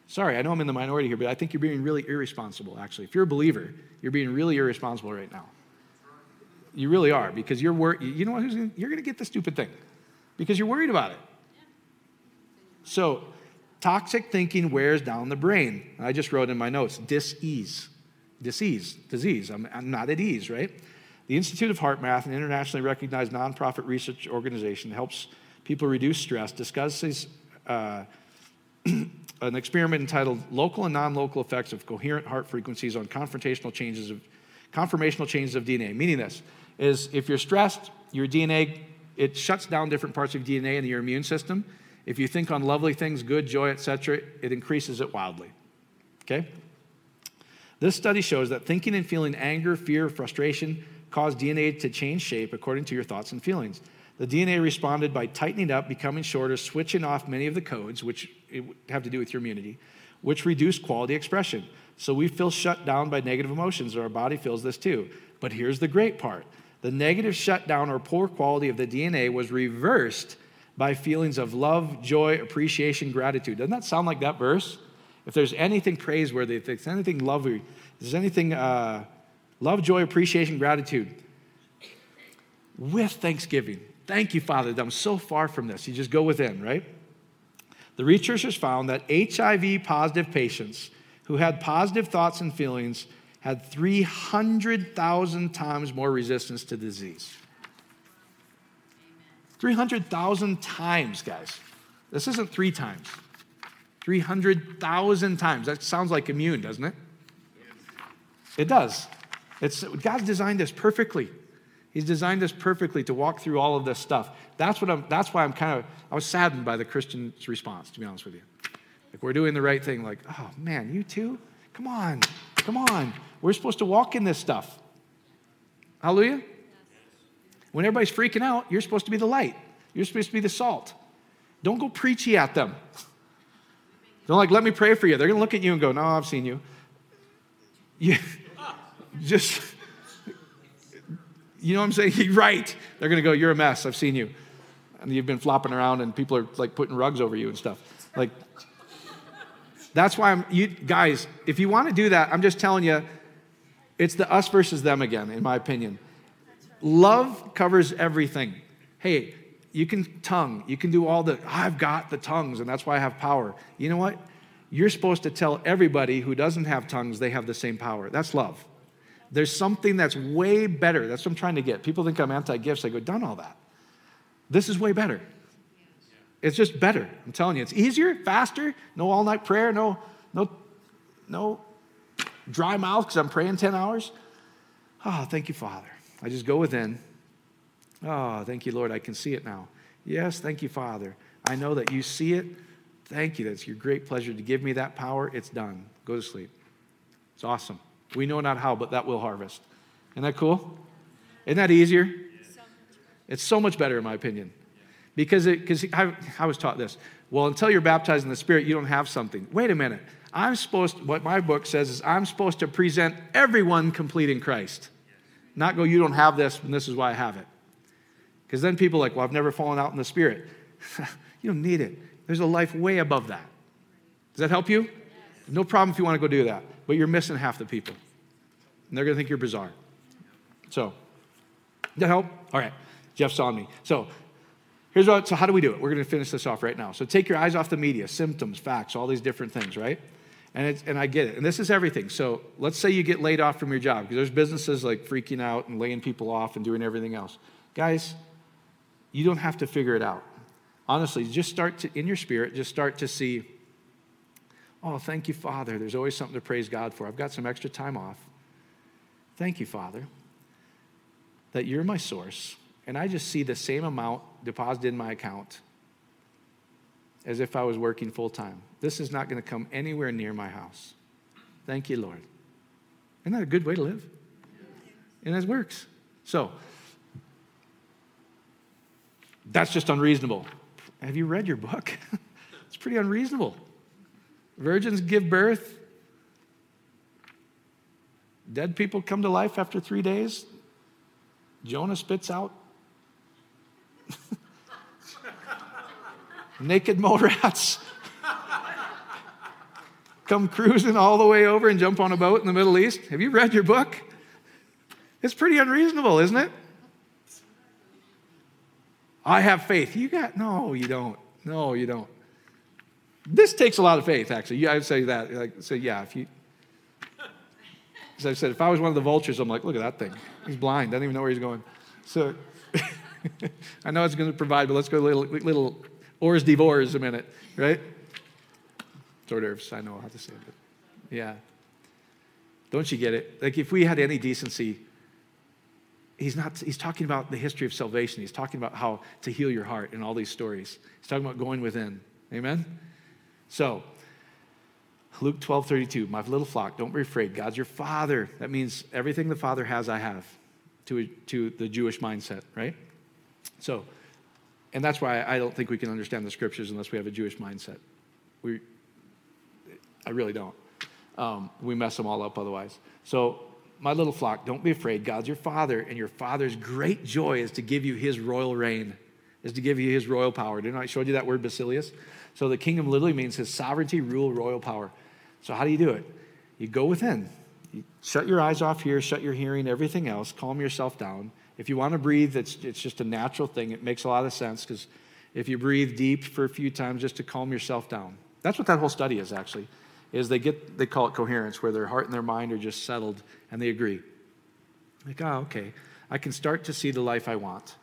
Sorry, I know I'm in the minority here, but I think you're being really irresponsible, actually. If you're a believer, you're being really irresponsible right now. You really are, because you're worried. You know what? You're going to get the stupid thing because you're worried about it. So, toxic thinking wears down the brain. I just wrote in my notes dis-ease. Disease, disease. I'm, I'm not at ease, right? The Institute of HeartMath, an internationally recognized nonprofit research organization, helps people reduce stress, discusses uh, an experiment entitled Local and Non-Local Effects of Coherent Heart Frequencies on Confrontational Changes of Conformational Changes of DNA. Meaning this is if you're stressed, your DNA, it shuts down different parts of DNA in your immune system. If you think on lovely things, good, joy, etc., it increases it wildly. Okay? This study shows that thinking and feeling anger, fear, frustration cause DNA to change shape according to your thoughts and feelings. The DNA responded by tightening up, becoming shorter, switching off many of the codes, which have to do with your immunity, which reduce quality expression. So we feel shut down by negative emotions, or our body feels this too. But here's the great part the negative shutdown or poor quality of the DNA was reversed by feelings of love, joy, appreciation, gratitude. Doesn't that sound like that verse? If there's anything praiseworthy, if there's anything lovely, if there's anything uh, Love, joy, appreciation, gratitude. With thanksgiving. Thank you, Father, that I'm so far from this. You just go within, right? The researchers found that HIV positive patients who had positive thoughts and feelings had 300,000 times more resistance to disease. 300,000 times, guys. This isn't three times. 300,000 times. That sounds like immune, doesn't it? It does. It's, God's designed us perfectly. He's designed us perfectly to walk through all of this stuff. That's, what I'm, that's why I'm kind of, I was saddened by the Christian's response, to be honest with you. Like, we're doing the right thing. Like, oh, man, you too? Come on, come on. We're supposed to walk in this stuff. Hallelujah? When everybody's freaking out, you're supposed to be the light. You're supposed to be the salt. Don't go preachy at them. Don't like, let me pray for you. They're going to look at you and go, no, I've seen you. you just, you know what I'm saying? right. They're going to go, You're a mess. I've seen you. and you've been flopping around and people are like putting rugs over you and stuff. Like, that's why I'm, you guys, if you want to do that, I'm just telling you, it's the us versus them again, in my opinion. Love covers everything. Hey, you can tongue, you can do all the, I've got the tongues, and that's why I have power. You know what? You're supposed to tell everybody who doesn't have tongues they have the same power. That's love. There's something that's way better. That's what I'm trying to get. People think I'm anti gifts. I go, done all that. This is way better. It's just better. I'm telling you, it's easier, faster, no all night prayer, no, no, no dry mouth because I'm praying 10 hours. Oh, thank you, Father. I just go within. Oh, thank you, Lord. I can see it now. Yes, thank you, Father. I know that you see it. Thank you. That's your great pleasure to give me that power. It's done. Go to sleep. It's awesome. We know not how, but that will harvest. Isn't that cool? Isn't that easier? It's so much better, in my opinion. Because because I, I was taught this. Well, until you're baptized in the Spirit, you don't have something. Wait a minute. I'm supposed, what my book says is, I'm supposed to present everyone complete in Christ. Not go, you don't have this, and this is why I have it. Because then people are like, well, I've never fallen out in the Spirit. you don't need it. There's a life way above that. Does that help you? No problem if you want to go do that, but you're missing half the people. And they're going to think you're bizarre. So, that help? All right. Jeff's on me. So, here's what, so how do we do it? We're going to finish this off right now. So, take your eyes off the media, symptoms, facts, all these different things, right? And, and I get it. And this is everything. So, let's say you get laid off from your job because there's businesses like freaking out and laying people off and doing everything else. Guys, you don't have to figure it out. Honestly, just start to, in your spirit, just start to see, oh, thank you, Father. There's always something to praise God for. I've got some extra time off. Thank you, Father, that you're my source. And I just see the same amount deposited in my account as if I was working full time. This is not going to come anywhere near my house. Thank you, Lord. Isn't that a good way to live? And it works. So, that's just unreasonable. Have you read your book? it's pretty unreasonable. Virgins give birth. Dead people come to life after three days. Jonah spits out. Naked mole rats come cruising all the way over and jump on a boat in the Middle East. Have you read your book? It's pretty unreasonable, isn't it? I have faith. You got, no, you don't. No, you don't. This takes a lot of faith, actually. I'd say that. Like, say, yeah, if you, as I said, if I was one of the vultures, I'm like, look at that thing. He's blind, doesn't even know where he's going. So I know it's going to provide, but let's go a little, little hors d'oeuvres a minute, right? Hors d'oeuvres, I know how to say it. Yeah. Don't you get it? Like, if we had any decency, he's not he's talking about the history of salvation he's talking about how to heal your heart in all these stories he's talking about going within amen so luke 12 32 my little flock don't be afraid god's your father that means everything the father has i have to, to the jewish mindset right so and that's why i don't think we can understand the scriptures unless we have a jewish mindset we i really don't um, we mess them all up otherwise so my little flock, don't be afraid. God's your father, and your father's great joy is to give you his royal reign, is to give you his royal power. Didn't I show you that word, Basilius? So the kingdom literally means his sovereignty, rule, royal power. So how do you do it? You go within. You shut your eyes off here, shut your hearing, everything else, calm yourself down. If you want to breathe, it's, it's just a natural thing. It makes a lot of sense because if you breathe deep for a few times just to calm yourself down. That's what that whole study is actually is they get they call it coherence where their heart and their mind are just settled and they agree like oh okay i can start to see the life i want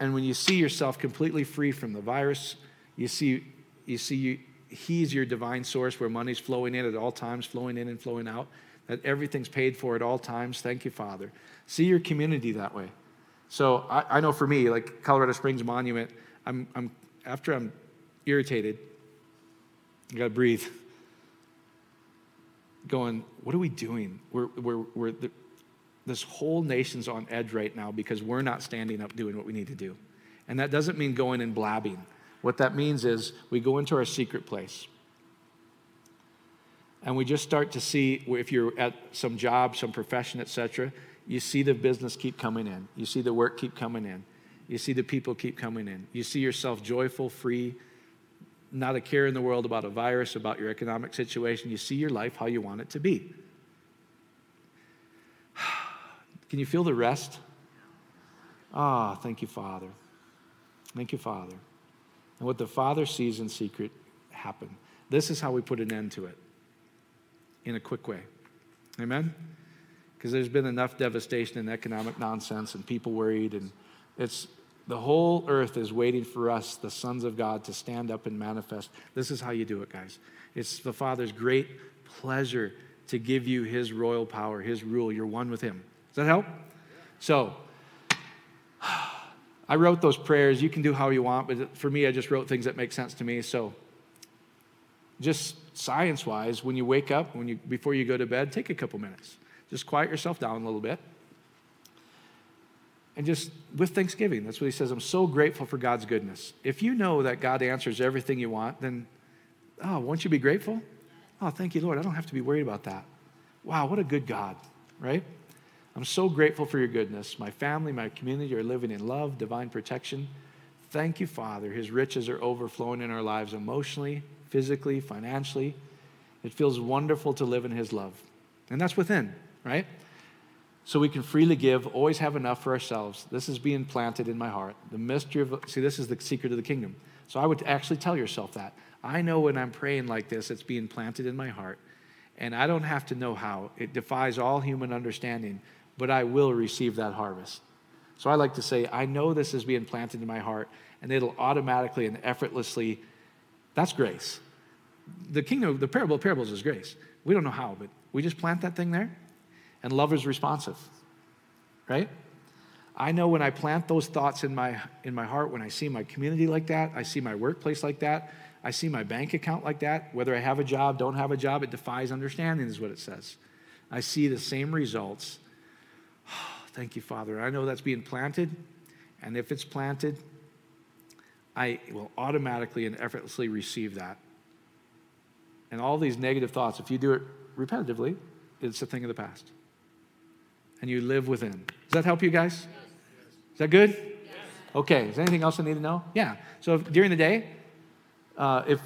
and when you see yourself completely free from the virus you see you see you, he's your divine source where money's flowing in at all times flowing in and flowing out that everything's paid for at all times thank you father see your community that way so i, I know for me like colorado springs monument i'm, I'm after i'm irritated I gotta breathe going, What are we doing? We're, we're, we're the, this whole nation's on edge right now because we're not standing up doing what we need to do. And that doesn't mean going and blabbing. What that means is we go into our secret place and we just start to see if you're at some job, some profession, etc. You see the business keep coming in. You see the work keep coming in. You see the people keep coming in. You see yourself joyful, free, not a care in the world about a virus, about your economic situation. You see your life how you want it to be. Can you feel the rest? Ah, thank you, Father. Thank you, Father. And what the Father sees in secret happen. This is how we put an end to it in a quick way. Amen? Because there's been enough devastation and economic nonsense and people worried, and it's the whole earth is waiting for us, the sons of God, to stand up and manifest. This is how you do it, guys. It's the Father's great pleasure to give you His royal power, His rule. You're one with Him. Does that help? So, I wrote those prayers. You can do how you want, but for me, I just wrote things that make sense to me. So, just science wise, when you wake up, when you, before you go to bed, take a couple minutes. Just quiet yourself down a little bit. And just with thanksgiving, that's what he says. I'm so grateful for God's goodness. If you know that God answers everything you want, then, oh, won't you be grateful? Oh, thank you, Lord. I don't have to be worried about that. Wow, what a good God, right? I'm so grateful for your goodness. My family, my community are living in love, divine protection. Thank you, Father. His riches are overflowing in our lives emotionally, physically, financially. It feels wonderful to live in His love. And that's within, right? So we can freely give, always have enough for ourselves. This is being planted in my heart. The mystery of, see, this is the secret of the kingdom. So I would actually tell yourself that. I know when I'm praying like this, it's being planted in my heart. And I don't have to know how. It defies all human understanding, but I will receive that harvest. So I like to say, I know this is being planted in my heart, and it'll automatically and effortlessly, that's grace. The kingdom, the parable of parables is grace. We don't know how, but we just plant that thing there, and love is responsive, right? I know when I plant those thoughts in my, in my heart, when I see my community like that, I see my workplace like that, I see my bank account like that, whether I have a job, don't have a job, it defies understanding, is what it says. I see the same results. Thank you, Father. I know that's being planted, and if it's planted, I will automatically and effortlessly receive that. And all these negative thoughts, if you do it repetitively, it's a thing of the past and you live within. Does that help you guys? Is that good? Okay. Is there anything else I need to know? Yeah. So if, during the day, uh, if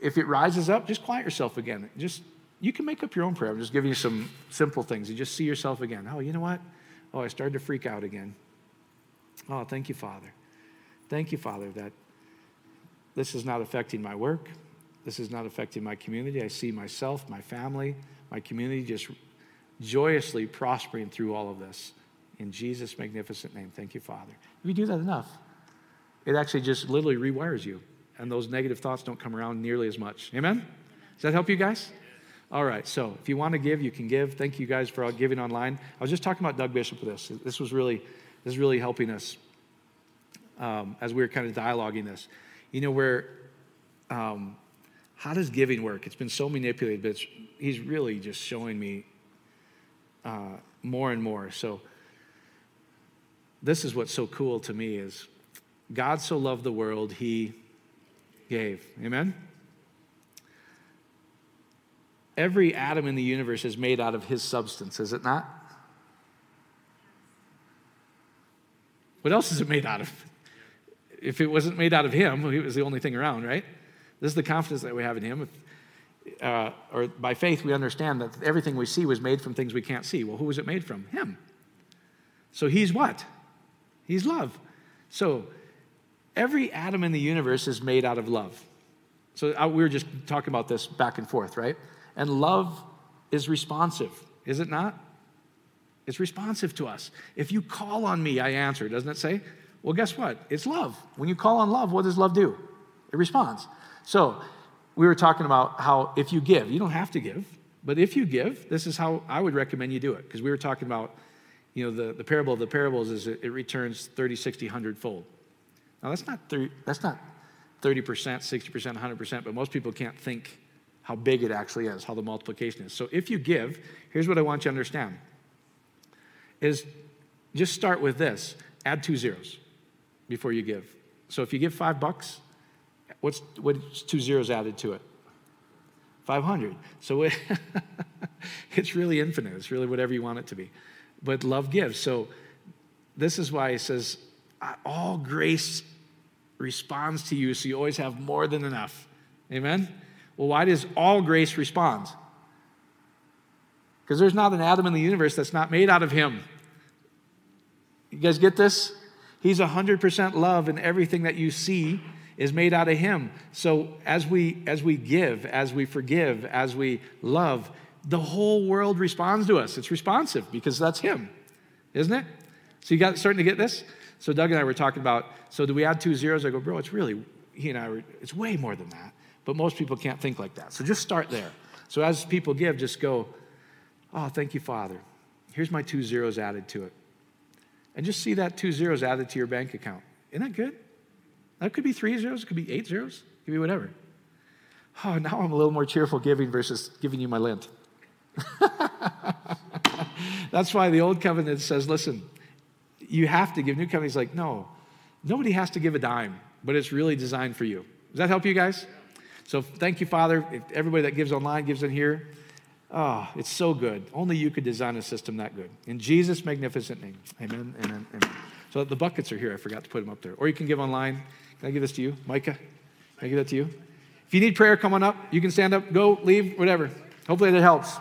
if it rises up, just quiet yourself again. Just you can make up your own prayer. I'm just giving you some simple things. You just see yourself again. Oh, you know what? Oh, I started to freak out again. Oh, thank you, Father. Thank you, Father, that this is not affecting my work. This is not affecting my community. I see myself, my family, my community just joyously prospering through all of this. In Jesus' magnificent name. Thank you, Father. If you do that enough, it actually just literally rewires you, and those negative thoughts don't come around nearly as much. Amen? Does that help you guys? All right, so if you want to give, you can give. Thank you guys for giving online. I was just talking about Doug Bishop with this. This was really, this is really helping us um, as we were kind of dialoguing this. You know, where, um, how does giving work? It's been so manipulated, but he's really just showing me uh, more and more. So this is what's so cool to me is God so loved the world, he gave. Amen? Every atom in the universe is made out of his substance, is it not? What else is it made out of? If it wasn't made out of him, he was the only thing around, right? This is the confidence that we have in him. Uh, or by faith, we understand that everything we see was made from things we can't see. Well, who was it made from? Him. So he's what? He's love. So every atom in the universe is made out of love. So uh, we were just talking about this back and forth, right? And love is responsive, is it not? It's responsive to us. If you call on me, I answer, doesn't it say? Well, guess what? It's love. When you call on love, what does love do? It responds. So we were talking about how if you give, you don't have to give, but if you give, this is how I would recommend you do it. Because we were talking about, you know, the, the parable of the parables is it, it returns 30, 60, 100 fold. Now, that's not, 30, that's not 30%, 60%, 100%, but most people can't think how big it actually is, how the multiplication is. So if you give, here's what I want you to understand is just start with this. Add two zeros before you give. So if you give five bucks, What's, what's two zeros added to it? 500. So it, it's really infinite. It's really whatever you want it to be. But love gives. So this is why he says, all grace responds to you, so you always have more than enough. Amen? Well, why does all grace respond? Because there's not an atom in the universe that's not made out of Him. You guys get this? He's 100% love, and everything that you see is made out of Him. So as we as we give, as we forgive, as we love, the whole world responds to us. It's responsive because that's Him, isn't it? So you got starting to get this? So Doug and I were talking about. So do we add two zeros? I go, bro, it's really he and I were. It's way more than that. But most people can't think like that. So just start there. So as people give, just go, oh, thank you, Father. Here's my two zeros added to it. And just see that two zeros added to your bank account. Isn't that good? That could be three zeros, it could be eight zeros, it could be whatever. Oh, now I'm a little more cheerful giving versus giving you my lint. That's why the old covenant says, listen, you have to give. New covenant's like, no, nobody has to give a dime, but it's really designed for you. Does that help you guys? So thank you, Father. If everybody that gives online gives in here. Oh, it's so good. Only you could design a system that good. In Jesus' magnificent name. Amen, amen, amen. So the buckets are here. I forgot to put them up there. Or you can give online. Can I give this to you? Micah? Can I give that to you? If you need prayer, come on up. You can stand up, go, leave, whatever. Hopefully that helps.